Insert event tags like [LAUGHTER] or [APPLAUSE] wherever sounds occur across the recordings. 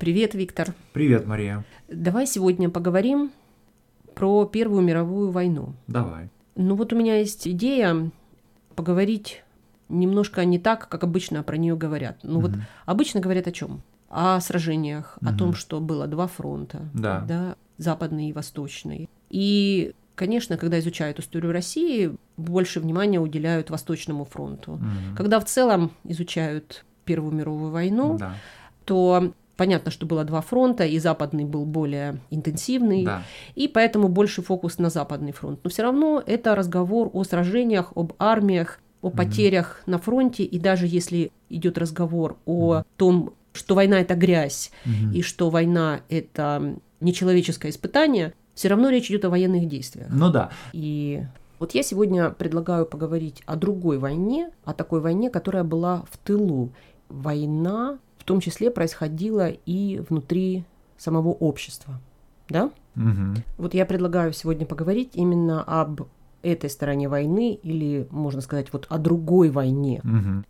Привет, Виктор. Привет, Мария. Давай сегодня поговорим про Первую мировую войну. Давай. Ну вот у меня есть идея поговорить немножко не так, как обычно про нее говорят. Ну угу. вот обычно говорят о чем? О сражениях, угу. о том, что было два фронта, да. да, западный и восточный. И конечно, когда изучают историю России, больше внимания уделяют Восточному фронту. Мгм. Когда в целом изучают Первую мировую войну, Да. то понятно, что было два фронта, и западный был более интенсивный, Да. и поэтому больше фокус на западный фронт. Но все равно это разговор о сражениях, об армиях, о потерях на фронте, и даже если идет разговор о том, что война это грязь, Мгм. и что война это нечеловеческое испытание, все равно речь идет о военных действиях. Ну да. И вот я сегодня предлагаю поговорить о другой войне, о такой войне, которая была в тылу. Война в том числе происходила и внутри самого общества. Да? Мгм. Вот я предлагаю сегодня поговорить именно об этой стороне войны, или, можно сказать, вот о другой войне. Мгм.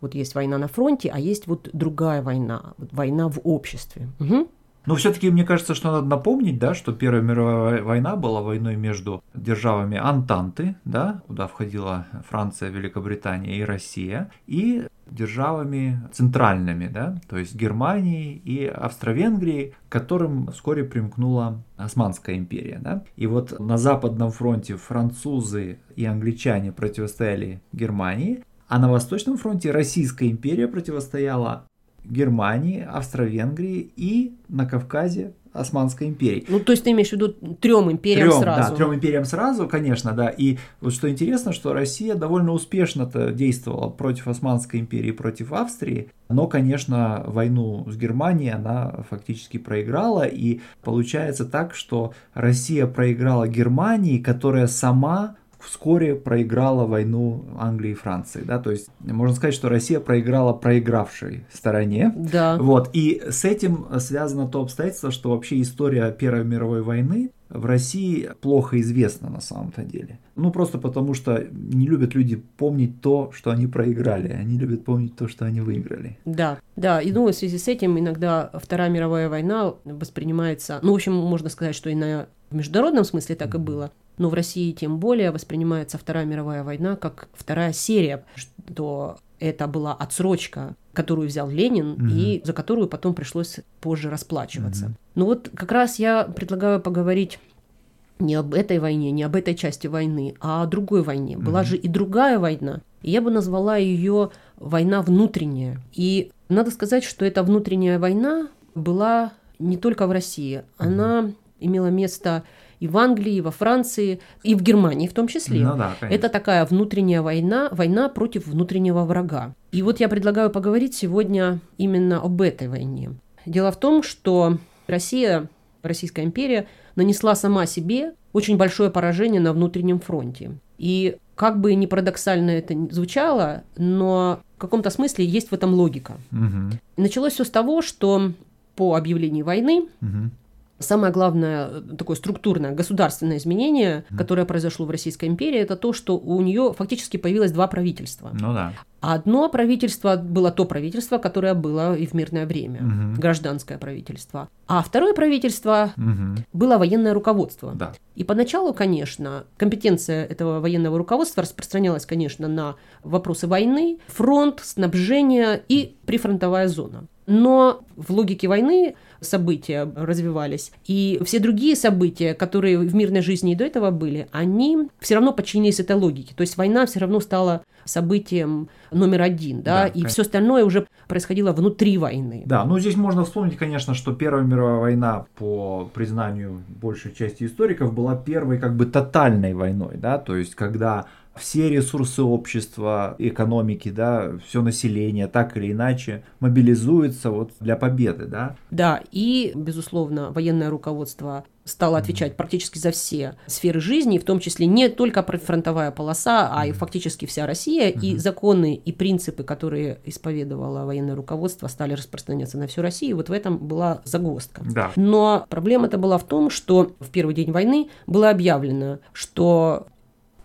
Вот есть война на фронте, а есть вот другая война, война в обществе. Мгм. Но все-таки мне кажется, что надо напомнить, да, что Первая мировая война была войной между державами Антанты, да, куда входила Франция, Великобритания и Россия, и державами центральными, да, то есть Германией и Австро-Венгрией, к которым вскоре примкнула Османская империя. Да? И вот на Западном фронте французы и англичане противостояли Германии, а на Восточном фронте Российская империя противостояла Германии, Австро-Венгрии и на Кавказе Османской империи. Ну, то есть ты имеешь в виду трем империям Трем, сразу? Да, трем империям сразу, конечно, да. И вот что интересно, что Россия довольно успешно-то действовала против Османской империи, против Австрии. Но, конечно, войну с Германией она фактически проиграла. И получается так, что Россия проиграла Германии, которая сама вскоре проиграла войну Англии и Франции. Да? То есть можно сказать, что Россия проиграла проигравшей стороне. Да. Вот, и с этим связано то обстоятельство, что вообще история Первой мировой войны в России плохо известна на самом-то деле. Ну, просто потому что не любят люди помнить то, что они проиграли, они любят помнить то, что они выиграли. Да, да, и ну, в связи с этим иногда Вторая мировая война воспринимается, ну, в общем, можно сказать, что и на в международном смысле так и было, но в России тем более воспринимается Вторая мировая война как вторая серия, что это была отсрочка, которую взял Ленин Мгм. и за которую потом пришлось позже расплачиваться. Мгм. Ну вот как раз я предлагаю поговорить не об этой войне, не об этой части войны, а о другой войне. Была же и другая война. И я бы назвала ее война внутренняя. И надо сказать, что эта внутренняя война была не только в России. Она имела место и в Англии, и во Франции, и в Германии в том числе. Ну да, конечно. Это такая внутренняя война, война против внутреннего врага. И вот я предлагаю поговорить сегодня именно об этой войне. Дело в том, что Россия, Российская империя, нанесла сама себе очень большое поражение на внутреннем фронте. И как бы ни парадоксально это звучало, но в каком-то смысле есть в этом логика. И началось все с того, что по объявлении войны Мгм. Самое главное э, такое структурное государственное изменение, Мгм. которое произошло в Российской империи, это то, что у нее фактически появилось два правительства. Ну да. Одно правительство было то правительство, которое было и в мирное время, Мгм. гражданское правительство. А второе правительство Мгм. было военное руководство. Да. И поначалу, конечно, компетенция этого военного руководства распространялась, конечно, на вопросы войны, фронт, снабжение и прифронтовая зона. Но в логике войны события развивались, и все другие события, которые в мирной жизни и до этого были, они все равно подчинились этой логике. То есть война все равно стала событием номер один, да, Да, и конечно. все остальное уже происходило внутри войны. Да, ну здесь можно вспомнить, конечно, что Первая мировая война, по признанию большей части историков, была первой как бы тотальной войной, да, то есть когда все ресурсы общества, экономики, да, все население так или иначе мобилизуется вот для победы, да. Да, и, безусловно, военное руководство стало отвечать практически за все сферы жизни, в том числе не только фронтовая полоса, а и фактически вся Россия, и Мгм. законы и принципы, которые исповедовало военное руководство, стали распространяться на всю Россию, и вот в этом была загвоздка. Да. Но проблема-то была в том, что в первый день войны было объявлено, что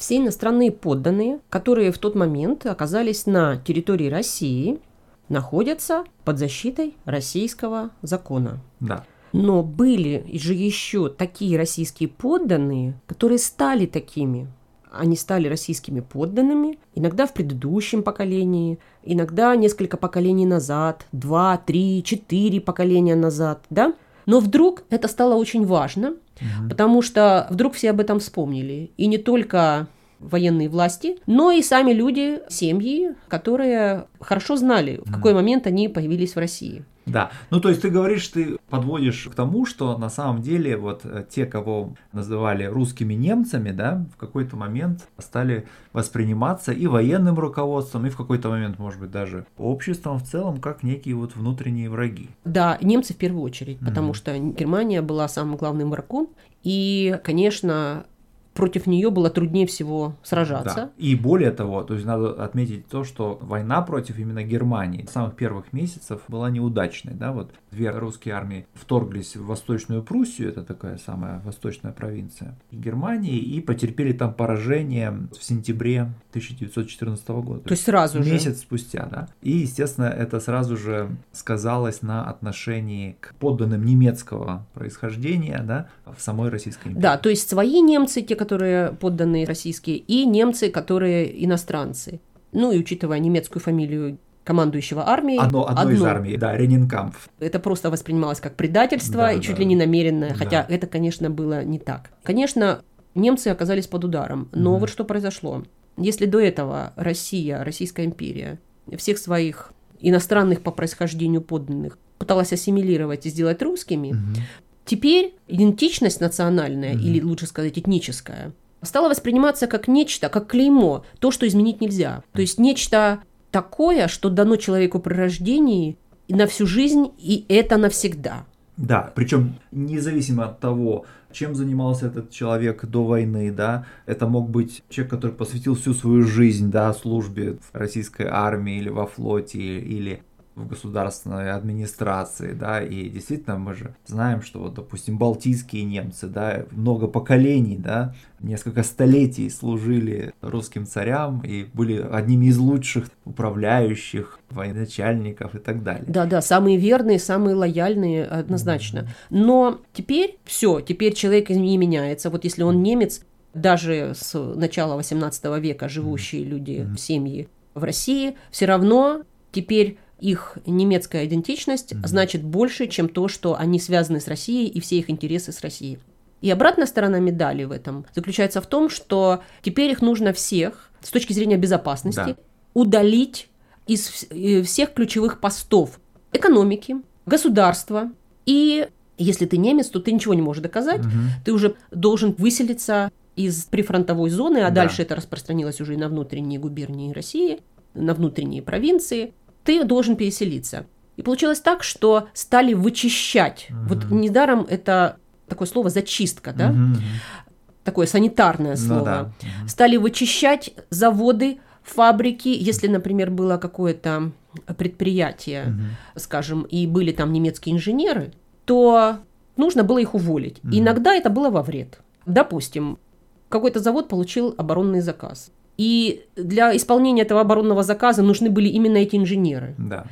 все иностранные подданные, которые в тот момент оказались на территории России, находятся под защитой российского закона. Да. Но были же еще такие российские подданные, которые стали такими. Они стали российскими подданными, иногда в предыдущем поколении, иногда несколько поколений назад, два, три, четыре поколения назад, да? Но вдруг это стало очень важно, угу. потому что вдруг все об этом вспомнили. И не только военные власти, но и сами люди, семьи, которые хорошо знали, в какой момент они появились в России. Да, ну то есть ты говоришь, ты подводишь к тому, что на самом деле вот э, те, кого называли русскими немцами, да, в какой-то момент стали восприниматься и военным руководством, и в какой-то момент, может быть, даже обществом в целом, как некие вот внутренние враги. Да, немцы в первую очередь, потому mm-hmm. что Германия была самым главным врагом, и, конечно, против нее было труднее всего сражаться. Да. И более того, то есть надо отметить то, что война против именно Германии с самых первых месяцев была неудачной. Да? Вот две русские армии вторглись в Восточную Пруссию, это такая самая восточная провинция Германии, и потерпели там поражение в сентябре 1914 года. То есть сразу месяц же? Месяц спустя, да. И, естественно, это сразу же сказалось на отношении к подданным немецкого происхождения да, в самой Российской империи. Да, то есть свои немцы, те, которые подданные российские, и немцы, которые иностранцы. Ну и учитывая немецкую фамилию командующего армией. Одно, одно, одно из армий, да, Ренинкамп. Это просто воспринималось как предательство да, и чуть да. ли не намеренное, хотя да. это, конечно, было не так. Конечно, немцы оказались под ударом, но mm вот что произошло. Если до этого Россия, Российская империя, всех своих иностранных по происхождению подданных пыталась ассимилировать и сделать русскими, mm Теперь идентичность национальная, mm-hmm. или лучше сказать этническая, стала восприниматься как нечто, как клеймо, то, что изменить нельзя. То есть нечто такое, что дано человеку при рождении на всю жизнь, и это навсегда. Да, причем независимо от того, чем занимался этот человек до войны, да, это мог быть человек, который посвятил всю свою жизнь, да, службе в российской армии или во флоте, или в государственной администрации, да, и действительно мы же знаем, что вот, допустим, балтийские немцы, да, много поколений, да, несколько столетий служили русским царям и были одними из лучших управляющих, военачальников и так далее. Да, да, самые верные, самые лояльные, однозначно. Но теперь все, теперь человек не меняется. Вот если он немец, даже с начала 18 века живущие люди, семьи в России, все равно теперь их немецкая идентичность mm-hmm. значит больше, чем то, что они связаны с Россией и все их интересы с Россией. И обратная сторона медали в этом заключается в том, что теперь их нужно всех с точки зрения безопасности да. удалить из э, всех ключевых постов экономики, государства. И если ты немец, то ты ничего не можешь доказать. Угу. Ты уже должен выселиться из прифронтовой зоны, а да. дальше это распространилось уже и на внутренние губернии России, на внутренние провинции ты должен переселиться. И получилось так, что стали вычищать. Угу. Вот недаром это такое слово зачистка, да? Угу. Такое санитарное ну слово. Ну, да. Стали вычищать заводы, фабрики, если, например, было какое-то предприятие, угу. скажем, и были там немецкие инженеры, то нужно было их уволить. Угу. иногда это было во вред. Допустим, какой-то завод получил оборонный заказ. И для исполнения этого оборонного заказа нужны были именно эти инженеры. Да.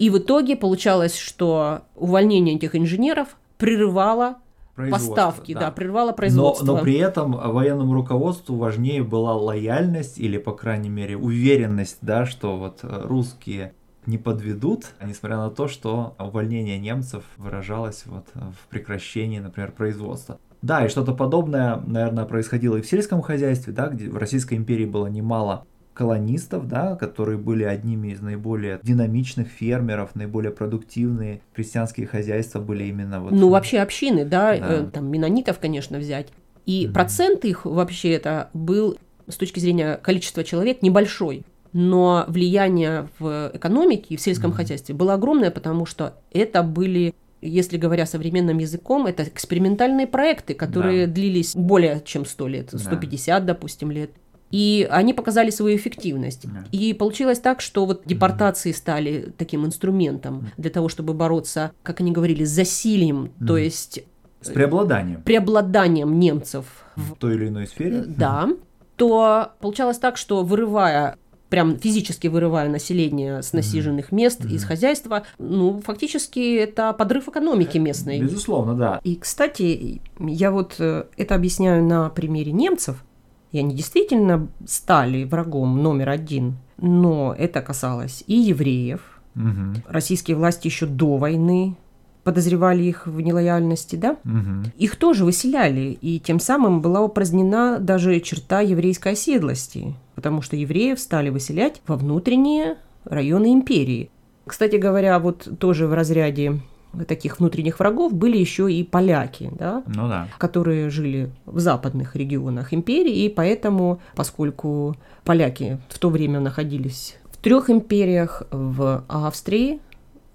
И в итоге получалось, что увольнение этих инженеров прерывало поставки, да. да, прервало производство. Но, но при этом военному руководству важнее была лояльность или, по крайней мере, уверенность, да, что вот э, русские не подведут, несмотря на то, что увольнение немцев выражалось вот в прекращении, например, производства. Да, и что-то подобное, наверное, происходило и в сельском хозяйстве, да, где в Российской империи было немало колонистов, да, которые были одними из наиболее динамичных фермеров, наиболее продуктивные крестьянские хозяйства были именно вот. Ну вообще общины, да, да. Э, там менонитов, конечно, взять. И mm-hmm. процент их вообще это был с точки зрения количества человек небольшой. Но влияние в экономике и в сельском mm-hmm. хозяйстве было огромное, потому что это были если говоря современным языком, это экспериментальные проекты, которые да. длились более чем 100 лет, 150, да. допустим, лет. И они показали свою эффективность. Да. И получилось так, что вот депортации mm стали таким инструментом для того, чтобы бороться, как они говорили, с засилием, mm то есть... С преобладанием. Преобладанием немцев. В той или иной сфере. Да. То получалось так, что вырывая прям физически вырывая население с насиженных мест, mm-hmm. из хозяйства, ну, фактически это подрыв экономики местной. Безусловно, да. И, кстати, я вот э, это объясняю на примере немцев, и они действительно стали врагом номер один, но это касалось и евреев, угу. российские власти еще до войны подозревали их в нелояльности, да? Угу. Их тоже выселяли, и тем самым была упразднена даже черта еврейской оседлости, потому что евреев стали выселять во внутренние районы империи. Кстати говоря, вот тоже в разряде таких внутренних врагов были еще и поляки, да, ну да. которые жили в западных регионах империи, и поэтому, поскольку поляки в то время находились в трех империях, в Австрии,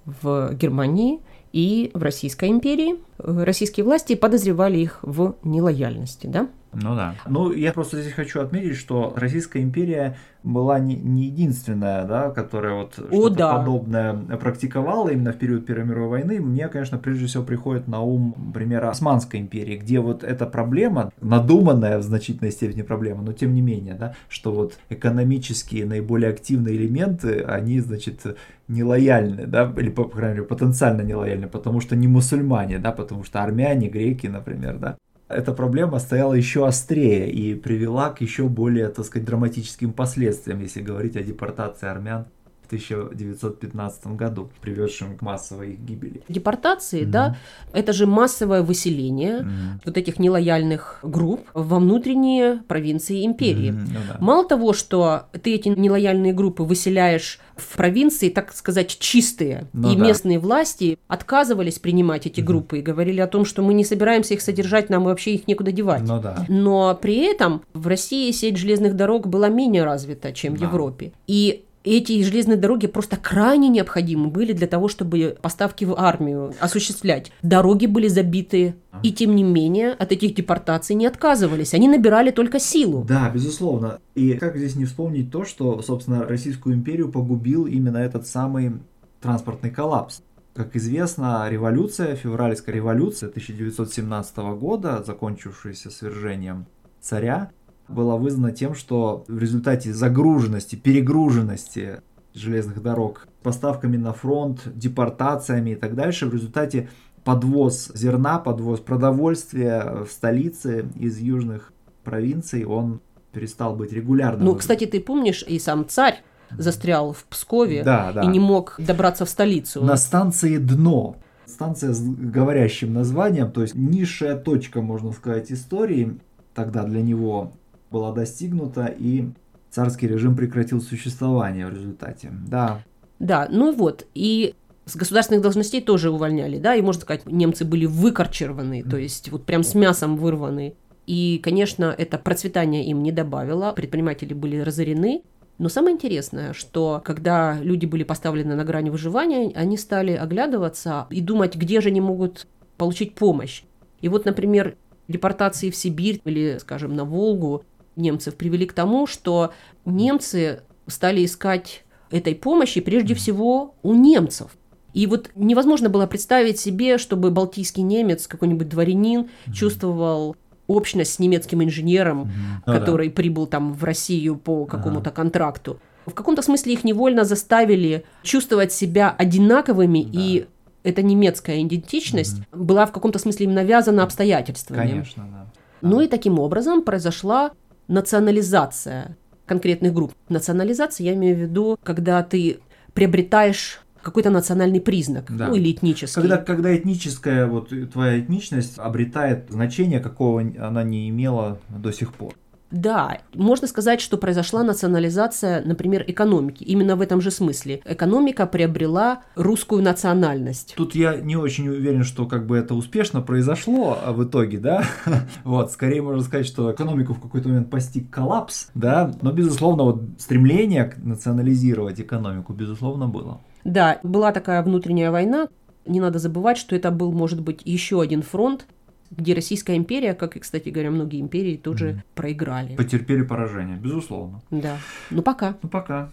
в Германии и в Российской империи, российские власти подозревали их в нелояльности, да? Ну да. Ну, я просто здесь хочу отметить, что Российская империя была не, не единственная, да, которая вот что-то да. подобное практиковала именно в период Первой мировой войны. Мне, конечно, прежде всего приходит на ум пример Османской империи, где вот эта проблема, надуманная в значительной степени проблема, но тем не менее, да, что вот экономические наиболее активные элементы, они, значит, нелояльны, да, или, по крайней мере, потенциально нелояльны, потому что не мусульмане, да, потому что армяне, греки, например, да, эта проблема стояла еще острее и привела к еще более, так сказать, драматическим последствиям, если говорить о депортации армян в 1915 году, приведшим к массовой гибели. Депортации, mm-hmm. да, это же массовое выселение mm-hmm. вот этих нелояльных групп во внутренние провинции империи. Mm-hmm. Ну, да. Мало того, что ты эти нелояльные группы выселяешь в провинции, так сказать, чистые, ну, и да. местные власти отказывались принимать эти mm-hmm. группы и говорили о том, что мы не собираемся их содержать, нам вообще их некуда девать. Ну, да. Но при этом в России сеть железных дорог была менее развита, чем да. в Европе. И эти железные дороги просто крайне необходимы были для того, чтобы поставки в армию осуществлять. Дороги были забиты, и тем не менее от этих депортаций не отказывались. Они набирали только силу. Да, безусловно. И как здесь не вспомнить то, что, собственно, Российскую империю погубил именно этот самый транспортный коллапс. Как известно, революция, февральская революция 1917 года, закончившаяся свержением царя, была вызвана тем, что в результате загруженности, перегруженности железных дорог, поставками на фронт, депортациями и так дальше, в результате подвоз зерна, подвоз продовольствия в столице из южных провинций, он перестал быть регулярным. Ну, кстати, ты помнишь, и сам царь застрял в Пскове да, да. и не мог добраться в столицу. На станции «Дно». Станция с говорящим названием, то есть низшая точка, можно сказать, истории тогда для него была достигнута, и царский режим прекратил существование в результате. Да. Да, ну вот, и с государственных должностей тоже увольняли, да, и можно сказать, немцы были выкорчеваны, то есть вот прям с мясом вырваны. И, конечно, это процветание им не добавило, предприниматели были разорены. Но самое интересное, что когда люди были поставлены на грани выживания, они стали оглядываться и думать, где же они могут получить помощь. И вот, например, депортации в Сибирь или, скажем, на Волгу немцев привели к тому, что немцы стали искать этой помощи прежде всего у немцев. И вот невозможно было представить себе, чтобы балтийский немец, какой-нибудь дворянин, mm-hmm. чувствовал общность с немецким инженером, mm-hmm. который да. прибыл там в Россию по какому-то ага. контракту. В каком-то смысле их невольно заставили чувствовать себя одинаковыми, да. и эта немецкая идентичность mm-hmm. была в каком-то смысле им навязана обстоятельствами. Конечно, да. Ну и таким образом произошла национализация конкретных групп. Национализация, я имею в виду, когда ты приобретаешь какой-то национальный признак, да. ну или этнический. Когда, когда этническая, вот твоя этничность обретает значение, какого она не имела до сих пор. Да, можно сказать, что произошла национализация, например, экономики. Именно в этом же смысле. Экономика приобрела русскую национальность. Тут я не очень уверен, что как бы это успешно произошло а в итоге, да. [LAUGHS] Вот, скорее можно сказать, что экономику в какой-то момент постиг коллапс, да. Но, безусловно, вот стремление национализировать экономику, безусловно, было. Да, была такая внутренняя война. Не надо забывать, что это был, может быть, еще один фронт, где Российская империя, как и, кстати говоря, многие империи тоже mm. проиграли. Потерпели поражение, безусловно. Да. Ну пока. Ну пока.